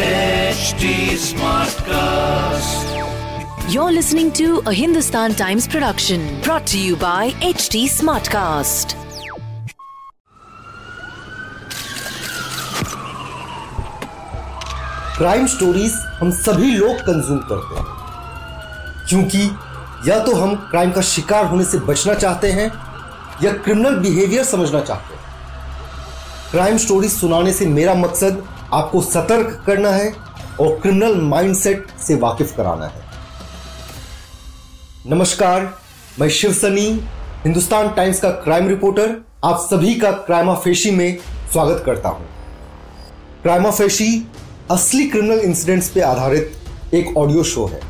HD Smartcast. You're listening to a Hindustan Times production brought to you by HT Smartcast. Crime stories हम सभी लोग consume करते हैं क्योंकि या तो हम क्राइम का शिकार होने से बचना चाहते हैं या क्रिमिनल बिहेवियर समझना चाहते हैं क्राइम स्टोरीज सुनाने से मेरा मकसद आपको सतर्क करना है और क्रिमिनल माइंडसेट से वाकिफ कराना है। नमस्कार, मैं शिव सनी, हिंदुस्तान टाइम्स का क्राइम रिपोर्टर आप सभी का क्राइमा फेशी में स्वागत करता हूँ। क्राइमा फेशी असली क्रिमिनल इंसिडेंट्स पे आधारित एक ऑडियो शो है।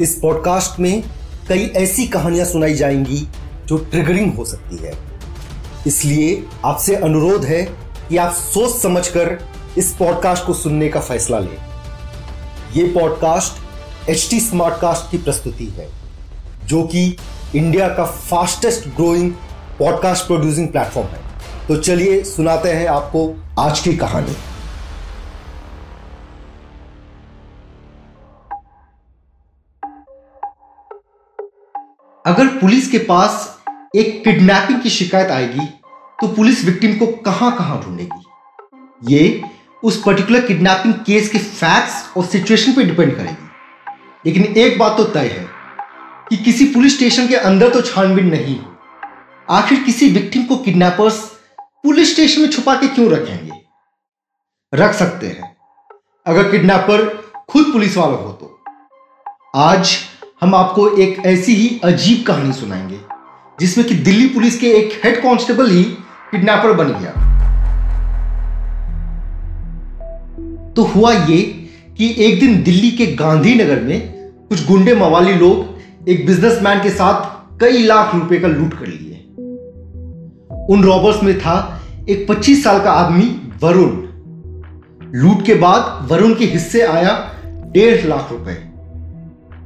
इस पॉडकास्ट में कई ऐसी कहानियाँ सुनाई जाएँगी जो ट्रिगरिंग हो सकती है। इसलिए आपसे अनुरोध है कि आप सोच समझकर इस पॉडकास्ट को सुनने का फैसला लें। यह पॉडकास्ट एच टी स्मार्टकास्ट की प्रस्तुति है, जो कि इंडिया का fastest growing podcast producing platform है। तो चलिए सुनाते हैं आपको आज की कहानी। अगर पुलिस के पास एक किडनैपिंग की शिकायत आएगी तो पुलिस विक्टिम को कहाँ कहाँ ढूंढेगी? ये उस पर्टिकुलर किडनैपिंग केस के फैक्ट्स और सिचुएशन पे डिपेंड करेगी। लेकिन एक बात तो तय है कि किसी पुलिस स्टेशन के अंदर तो छानबीन नहीं आखिर किसी विक्टिम को किडनैपर्स पुलिस स्टेशन में छुपा के क्यों रखेंगे? रख सकते हैं। अगर किडनैपर खुद पुलिस वाला हो तो। आज हम आपको एक ऐसी ही अजीब कहानी सुनाएँगे, जिसमें कि दिल्ली पुलिस के एक हेड कांस्टेबल ही किडनैपर बन गया। तो हुआ ये कि एक दिन दिल्ली के गांधीनगर में कुछ गुंडे मवाली लोग एक बिजनेसमैन के साथ कई लाख रुपए का लूट कर लिए। उन रॉबर्स में था एक 25 साल का आदमी वरुण। लूट के बाद वरुण के हिस्से आया डेढ़ लाख रुपए।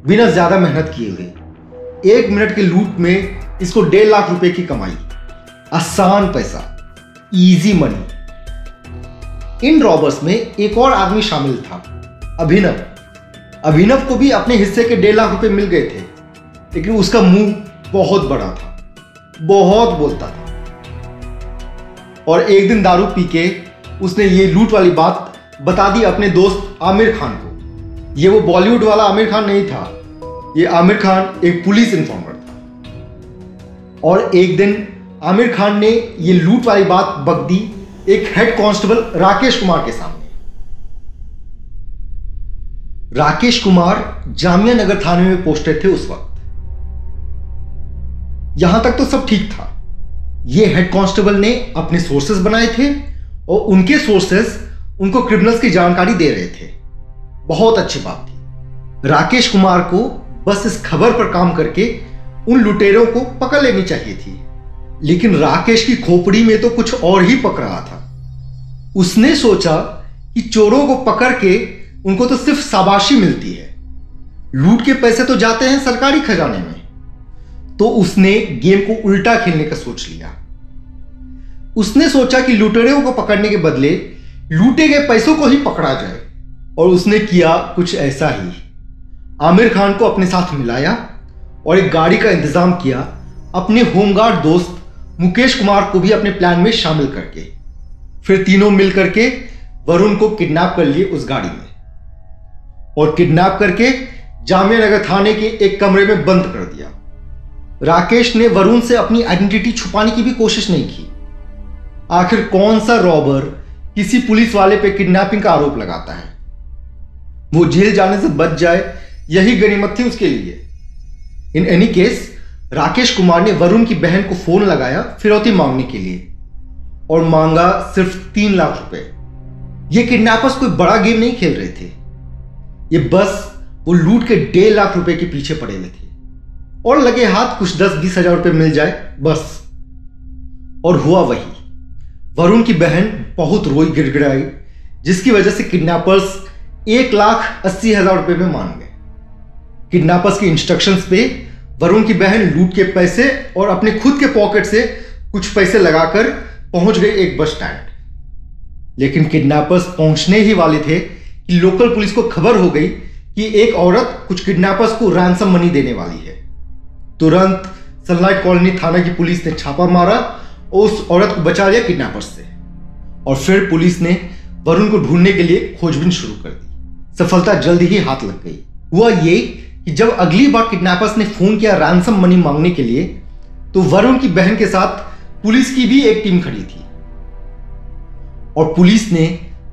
बिना ज़्यादा मेहनत किए हुए। एक मिनट के लूट में इसको डेढ़ लाख रुपए की कमाई। आसान पैसा इजी मनी इन रॉबर्स में एक और आदमी शामिल था, अभिनव। अभिनव को भी अपने हिस्से के डेढ़ लाख रुपए मिल गए थे, लेकिन उसका मुँह बहुत बड़ा था, बहुत बोलता था। और एक दिन दारू पी के उसने ये लूट वाली बात बता दी अपने दोस्त आमिर खान को। ये वो बॉलीवुड वाला आमिर खान नहीं था, ये आमिर खान एक पुलिस इंफॉर्मर था। और एक दिन आमिर खान ने ये लूट वाली बात बक दी एक हेड कांस्टेबल राकेश कुमार के सामने। राकेश कुमार जामिया नगर थाने में पोस्टेड थे उस वक्त। यहाँ तक तो सब ठीक था। ये हेड कांस्टेबल ने अपने सोर्सेस बनाए थे और उनके सोर्सेस उनको क्रिमिनल्स की जानकारी दे रहे थे। बहुत अच्छी बात थी। राकेश कुमार को बस इस खबर पर काम करके उन लुटेरों को पकड़ लेनी चाहिए थी। लेकिन राकेश की खोपड़ी में तो कुछ और ही पक रहा था। उसने सोचा कि चोरों को पकड़ के उनको तो सिर्फ़ शाबाशी मिलती है। लूट के पैसे तो जाते हैं सरकारी खजाने में। तो उसने गेम को उल्टा खेलने का सोच लिया। उसने सोचा कि लुटेरों को पकड़ने के बदले लूटे गए पैसों को ही पकड़ा जाए। और उसने किया कुछ ऐसा ही। आमिर खान को अपने साथ मिलाया और एक गाड़ी का इंतज़ाम किया। अपने होमगार्ड दोस्त मुकेश कुमार को भी अपने प्लान में शामिल करके, फिर तीनों मिलकर के वरुण को किडनैप कर लिए उस गाड़ी में। और किडनैप करके जामिया नगर थाने के एक कमरे में बंद कर दिया। राकेश ने वरुण से अपनी आइडेंटिटी छुपाने की भी कोशिश नहीं की। आखिर कौन सा रॉबर किसी पुलिस वाले पे किडनैपिंग का आरोप लगाता है? वो जेल जाने से बच जाए, यही गनीमत थी उसके लिए। In any case Rakesh Kumar ने वरुण की बहन को फ़ोन लगाया फिरौती मांगने के लिए और मांगा सिर्फ़ तीन लाख रुपए। ये किडनैपर्स कोई बड़ा गेम नहीं खेल रहे थे। ये बस वो लूट के डेढ़ लाख रुपए के पीछे पड़े हुए थे। और लगे हाथ कुछ दस बीस हज़ार रुपए मिल जाए, बस। और हुआ वही। वरुण की बहन बहुत रोई गिड़गिड़ाई, जिसकी वजह से किडनैपर्स एक लाख अस्सी हज़ार रुपए में मान गए। किडनैपर्स के इंस्ट्रक्शंस पे वरुण की बहन लूट के पैसे और अपने खुद के पॉकेट से कुछ पैसे लगाकर पहुँच गए एक बस स्टैंड। लेकिन किडनैपर्स पहुँचने ही वाले थे कि लोकल पुलिस को खबर हो गई कि एक औरत कुछ किडनैपर्स को रैंसम मनी देने वाली है। तुरंत सनलाइट कॉलोनी थाना की पुलिस ने छापा मारा और उस औरत को बचा लिया किडनैपर्स से। और फिर पुलिस ने वरुण को ढूँढने के लिए खोजबीन शुरू कर दी। सफलता जल्द ही हाथ लग गई। हुआ ये कि जब अगली बार किडनैपर्स ने फ़ोन किया रैंसम मनी मांगने के लिए तो वरुण की बहन के साथ पुलिस की भी एक टीम खड़ी थी। और पुलिस ने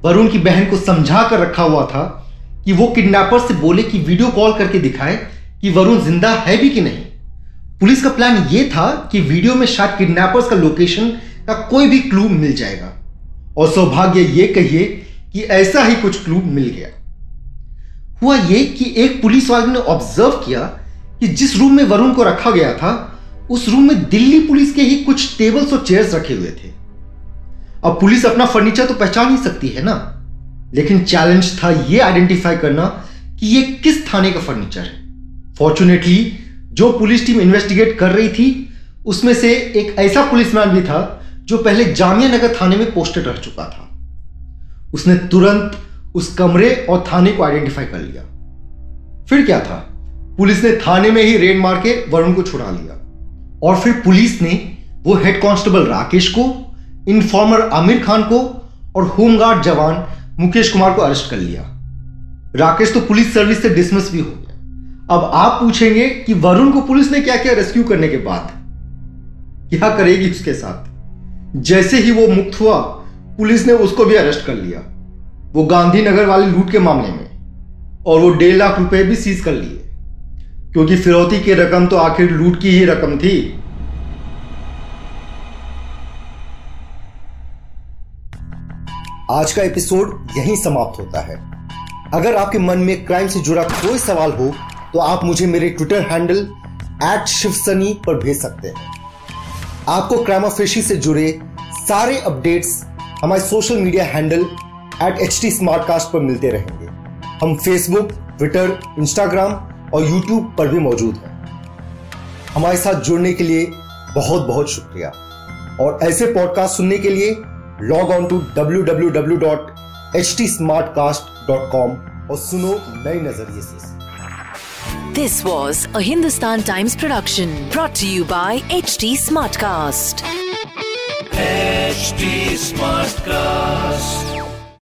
वरुण की बहन को समझा कर रखा हुआ था कि वो किडनैपर से बोले कि वीडियो कॉल करके दिखाए कि वरुण ज़िंदा है भी कि नहीं। पुलिस का प्लान ये था कि वीडियो में शायद किडनैपर्स का लोकेशन का कोई भी क्लू मिल जाएगा। और सौभाग्य ये कहिए कि ऐसा ही कुछ क्लू मिल गया। हुआ ये कि एक पुलिस वाले ने ऑब्ज़र्व किया कि जिस रूम में वरुण को रखा गया था, उस रूम में दिल्ली पुलिस के ही कुछ टेबल्स और चेयर्स रखे हुए थे। अब पुलिस अपना फर्नीचर तो पहचान ही सकती है ना? लेकिन चैलेंज था यह आइडेंटिफाई करना कि यह किस थाने का फर्नीचर है। फॉर्चुनेटली जो पुलिस टीम इन्वेस्टिगेट कर रही थी, उसमें से एक ऐसा पुलिसमैन भी था जो पहले जामिया नगर थाने में पोस्टेड रह चुका था। उसने तुरंत उस कमरे और थाने को आइडेंटिफाई कर लिया। फिर क्या था? पुलिस ने थाने में ही रेड मार के वरुण को छुड़ा लिया। और फिर पुलिस ने वो हेड कांस्टेबल राकेश को इन्फॉर्मर आमिर खान को और होमगार्ड जवान मुकेश कुमार को अरेस्ट कर लिया। राकेश तो पुलिस सर्विस से डिसमिस भी हो गया। अब आप पूछेंगे कि वरुण को पुलिस ने क्या किया रेस्क्यू करने के बाद क्या करेगी उसके साथ? जैसे ही वो मुक्त हुआ, पुलिस ने उसको भी अरेस्ट कर लिया। वो गांधीनगर वाले लूट के मामले में। और वो डेढ़ लाख रुपए भी सीज कर लिए। क्योंकि फिरौती की रकम तो आखिर लूट की ही रकम थी। आज का एपिसोड यहीं समाप्त होता है। अगर आपके मन में क्राइम से जुड़ा कोई सवाल हो तो आप मुझे मेरे ट्विटर हैंडल एट शिवसनी पर भेज सकते हैं। आपको क्राइम ऑफेशी से जुड़े सारे अपडेट्स हमारे social media handle at H T पर मिलते रहेंगे हम फेसबुक ट्विटर इंस्टाग्राम और यूट्यूब पर भी मौजूद हैं हमारे साथ जुड़ने के लिए बहुत बहुत शुक्रिया और ऐसे पॉडकास्ट सुनने के लिए लॉग ऑन टू www.htsmartcast.com और सुनो नए नज़रिए से This was a Hindustan Times production brought to you by HT Smartcast. HT Smartcast.